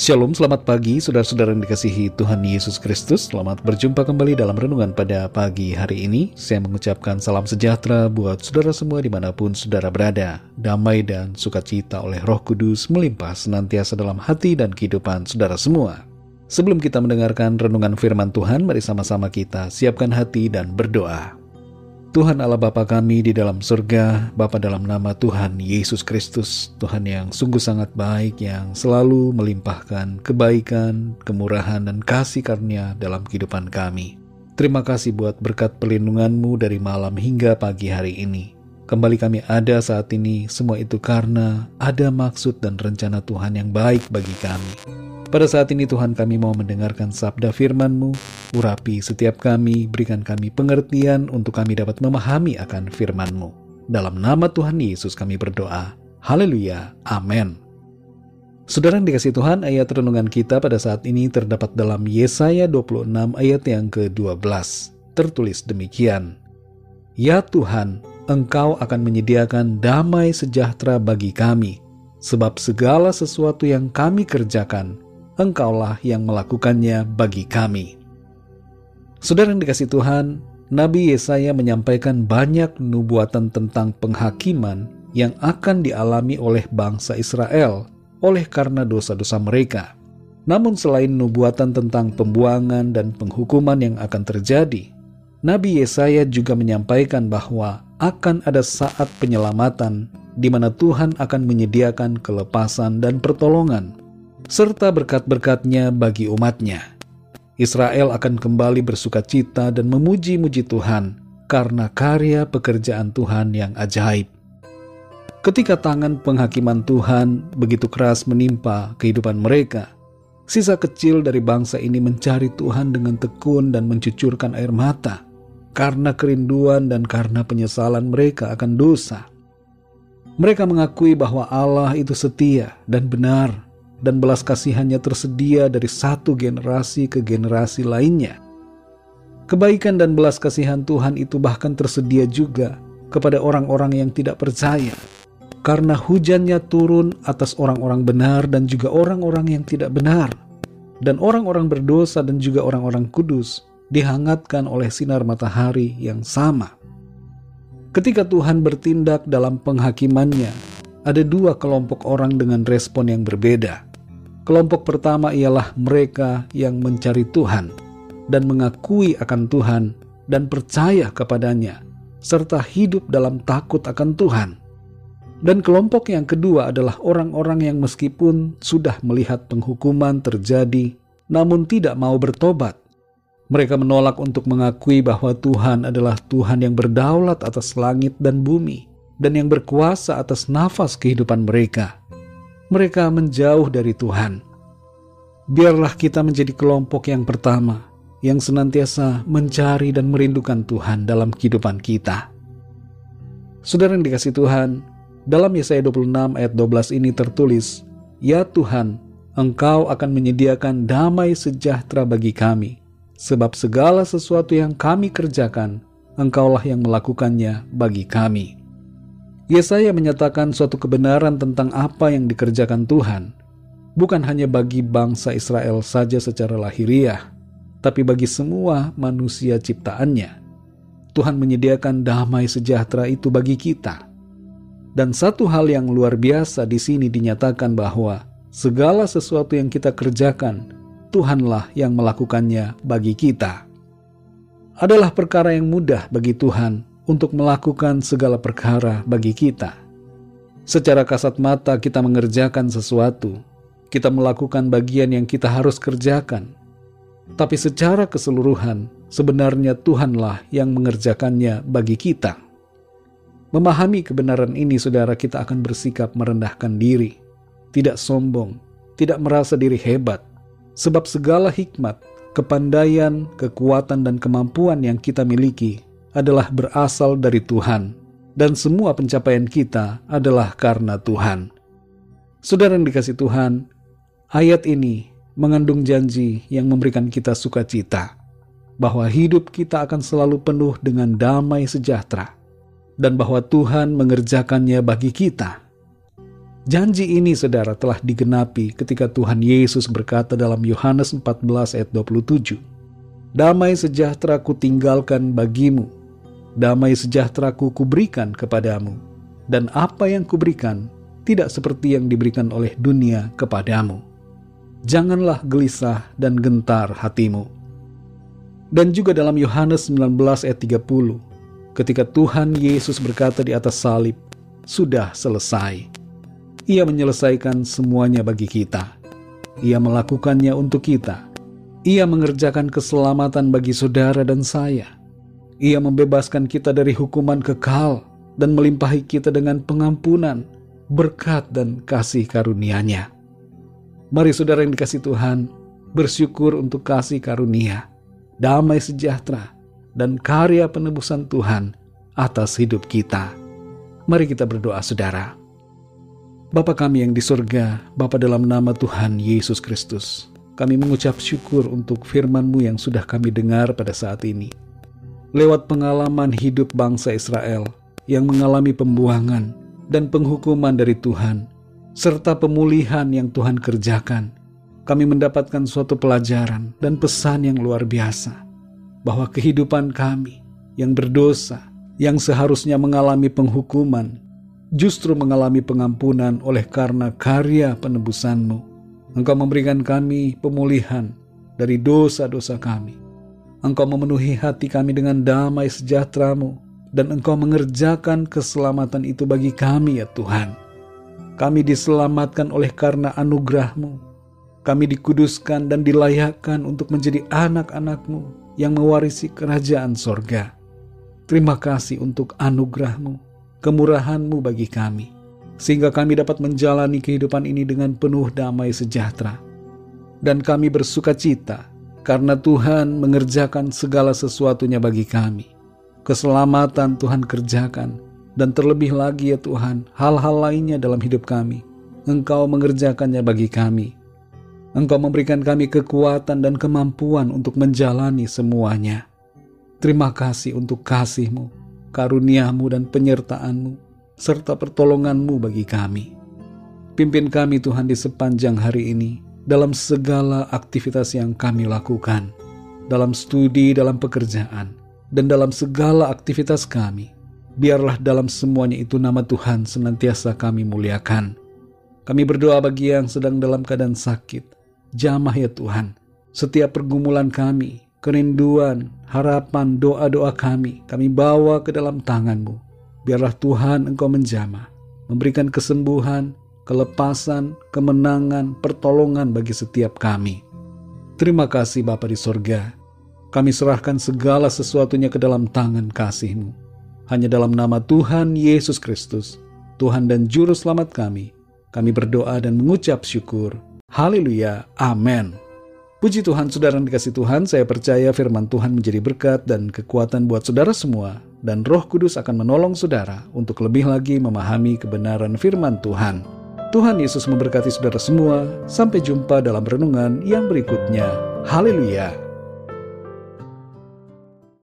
Shalom, selamat pagi saudara-saudara yang dikasihi Tuhan Yesus Kristus. Selamat berjumpa kembali dalam renungan pada pagi hari ini. Saya mengucapkan salam sejahtera buat saudara semua di mana pun saudara berada. Damai dan sukacita oleh roh kudus melimpah senantiasa dalam hati dan kehidupan saudara semua. Sebelum kita mendengarkan renungan firman Tuhan, mari sama-sama kita siapkan hati dan berdoa Tuhan Allah Bapa kami di dalam surga, Bapa dalam nama Tuhan Yesus Kristus, Tuhan yang sungguh sangat baik, yang selalu melimpahkan kebaikan, kemurahan, dan kasih karunia dalam kehidupan kami. Terima kasih buat berkat perlindunganmu dari malam hingga pagi hari ini. Kembali kami ada saat ini, semua itu karena ada maksud dan rencana Tuhan yang baik bagi kami. Pada saat ini Tuhan kami mau mendengarkan sabda firman-Mu, urapi setiap kami, berikan kami pengertian untuk kami dapat memahami akan firman-Mu. Dalam nama Tuhan Yesus kami berdoa. Haleluya. Amin. Saudara yang dikasih Tuhan, ayat renungan kita pada saat ini terdapat dalam Yesaya 26 ayat yang ke-12. Tertulis demikian. Ya Tuhan, Engkau akan menyediakan damai sejahtera bagi kami, sebab segala sesuatu yang kami kerjakan Engkaulah yang melakukannya bagi kami. Saudara yang dikasih Tuhan, Nabi Yesaya menyampaikan banyak nubuatan tentang penghakiman yang akan dialami oleh bangsa Israel oleh karena dosa-dosa mereka. Namun selain nubuatan tentang pembuangan dan penghukuman yang akan terjadi, Nabi Yesaya juga menyampaikan bahwa akan ada saat penyelamatan di mana Tuhan akan menyediakan kelepasan dan pertolongan serta berkat-berkatnya bagi umatnya. Israel akan kembali bersuka cita dan memuji-muji Tuhan karena karya pekerjaan Tuhan yang ajaib. Ketika tangan penghakiman Tuhan begitu keras menimpa kehidupan mereka, sisa kecil dari bangsa ini mencari Tuhan dengan tekun dan mencucurkan air mata karena kerinduan dan karena penyesalan mereka akan dosa. Mereka mengakui bahwa Allah itu setia dan benar dan belas kasihannya tersedia dari satu generasi ke generasi lainnya. Kebaikan dan belas kasihan Tuhan itu bahkan tersedia juga kepada orang-orang yang tidak percaya, karena hujannya turun atas orang-orang benar dan juga orang-orang yang tidak benar, dan orang-orang berdosa dan juga orang-orang kudus dihangatkan oleh sinar matahari yang sama. Ketika Tuhan bertindak dalam penghakimannya, ada dua kelompok orang dengan respon yang berbeda. Kelompok pertama ialah mereka yang mencari Tuhan dan mengakui akan Tuhan dan percaya kepadanya, serta hidup dalam takut akan Tuhan. Dan kelompok yang kedua adalah orang-orang yang meskipun sudah melihat penghukuman terjadi, namun tidak mau bertobat. Mereka menolak untuk mengakui bahwa Tuhan adalah Tuhan yang berdaulat atas langit dan bumi, dan yang berkuasa atas nafas kehidupan mereka mereka menjauh dari Tuhan. Biarlah kita menjadi kelompok yang pertama yang senantiasa mencari dan merindukan Tuhan dalam kehidupan kita. Saudara yang dikasih Tuhan, dalam Yesaya 26 ayat 12 ini tertulis, Ya Tuhan, Engkau akan menyediakan damai sejahtera bagi kami, sebab segala sesuatu yang kami kerjakan, Engkaulah yang melakukannya bagi kami. Yesaya menyatakan suatu kebenaran tentang apa yang dikerjakan Tuhan, bukan hanya bagi bangsa Israel saja secara lahiriah, tapi bagi semua manusia ciptaannya. Tuhan menyediakan damai sejahtera itu bagi kita. Dan satu hal yang luar biasa di sini dinyatakan bahwa segala sesuatu yang kita kerjakan, Tuhanlah yang melakukannya bagi kita. Adalah perkara yang mudah bagi Tuhan untuk melakukan segala perkara bagi kita. Secara kasat mata, kita mengerjakan sesuatu, kita melakukan bagian yang kita harus kerjakan, tapi secara keseluruhan, sebenarnya Tuhanlah yang mengerjakannya bagi kita. Memahami kebenaran ini, saudara, kita akan bersikap merendahkan diri, tidak sombong, tidak merasa diri hebat, sebab segala hikmat, kepandaian, kekuatan, dan kemampuan yang kita miliki adalah berasal dari Tuhan, dan semua pencapaian kita adalah karena Tuhan. Saudara yang dikasih Tuhan, ayat ini mengandung janji yang memberikan kita sukacita, bahwa hidup kita akan selalu penuh dengan damai sejahtera, dan bahwa Tuhan mengerjakannya bagi kita. Janji ini saudara telah digenapi ketika Tuhan Yesus berkata dalam Yohanes 14 ayat 27. Damai sejahtera ku tinggalkan bagimu, damai sejahtera ku kuberikan kepadamu, dan apa yang kuberikan tidak seperti yang diberikan oleh dunia kepadamu. Janganlah gelisah dan gentar hatimu. Dan juga dalam Yohanes 19 ayat 30, ketika Tuhan Yesus berkata di atas salib, sudah selesai. Ia menyelesaikan semuanya bagi kita. Ia melakukannya untuk kita. Ia mengerjakan keselamatan bagi saudara dan saya. Ia membebaskan kita dari hukuman kekal dan melimpahi kita dengan pengampunan, berkat dan kasih karunia-Nya. Mari saudara yang dikasih Tuhan, bersyukur untuk kasih karunia, damai sejahtera, dan karya penebusan Tuhan atas hidup kita. Mari kita berdoa saudara. Bapa kami yang di surga, Bapa dalam nama Tuhan Yesus Kristus, kami mengucap syukur untuk firman-Mu yang sudah kami dengar pada saat ini. Lewat pengalaman hidup bangsa Israel yang mengalami pembuangan dan penghukuman dari Tuhan, serta pemulihan yang Tuhan kerjakan, kami mendapatkan suatu pelajaran dan pesan yang luar biasa bahwa kehidupan kami yang berdosa, yang seharusnya mengalami penghukuman, justru mengalami pengampunan oleh karena karya penebusanmu. Engkau memberikan kami pemulihan dari dosa-dosa kami. Engkau memenuhi hati kami dengan damai sejahteramu, dan Engkau mengerjakan keselamatan itu bagi kami ya Tuhan. Kami diselamatkan oleh karena anugerahmu. Kami dikuduskan dan dilayakkan untuk menjadi anak-anakmu yang mewarisi kerajaan sorga. Terima kasih untuk anugerahmu kemurahan-Mu bagi kami, sehingga kami dapat menjalani kehidupan ini dengan penuh damai sejahtera. Dan kami bersuka cita karena Tuhan mengerjakan segala sesuatunya bagi kami. Keselamatan Tuhan kerjakan, dan terlebih lagi ya Tuhan, hal-hal lainnya dalam hidup kami. Engkau mengerjakannya bagi kami. Engkau memberikan kami kekuatan dan kemampuan untuk menjalani semuanya. Terima kasih untuk kasih-Mu karuniamu dan penyertaanmu, serta pertolonganmu bagi kami. Pimpin kami Tuhan di sepanjang hari ini dalam segala aktivitas yang kami lakukan, dalam studi, dalam pekerjaan, dan dalam segala aktivitas kami. Biarlah dalam semuanya itu nama Tuhan senantiasa kami muliakan. Kami berdoa bagi yang sedang dalam keadaan sakit. Jamah ya Tuhan, setiap pergumulan kami, kerinduan, harapan, doa-doa kami, kami bawa ke dalam tanganmu. Biarlah Tuhan Engkau menjamah, memberikan kesembuhan, kelepasan, kemenangan, pertolongan bagi setiap kami. Terima kasih Bapa di sorga. Kami serahkan segala sesuatunya ke dalam tangan kasih-Mu. Hanya dalam nama Tuhan Yesus Kristus, Tuhan dan Juru Selamat kami, kami berdoa dan mengucap syukur. Haleluya. Amin. Puji Tuhan, saudara yang dikasih Tuhan, saya percaya firman Tuhan menjadi berkat dan kekuatan buat saudara semua, dan roh kudus akan menolong saudara untuk lebih lagi memahami kebenaran firman Tuhan. Tuhan Yesus memberkati saudara semua, sampai jumpa dalam renungan yang berikutnya. Haleluya!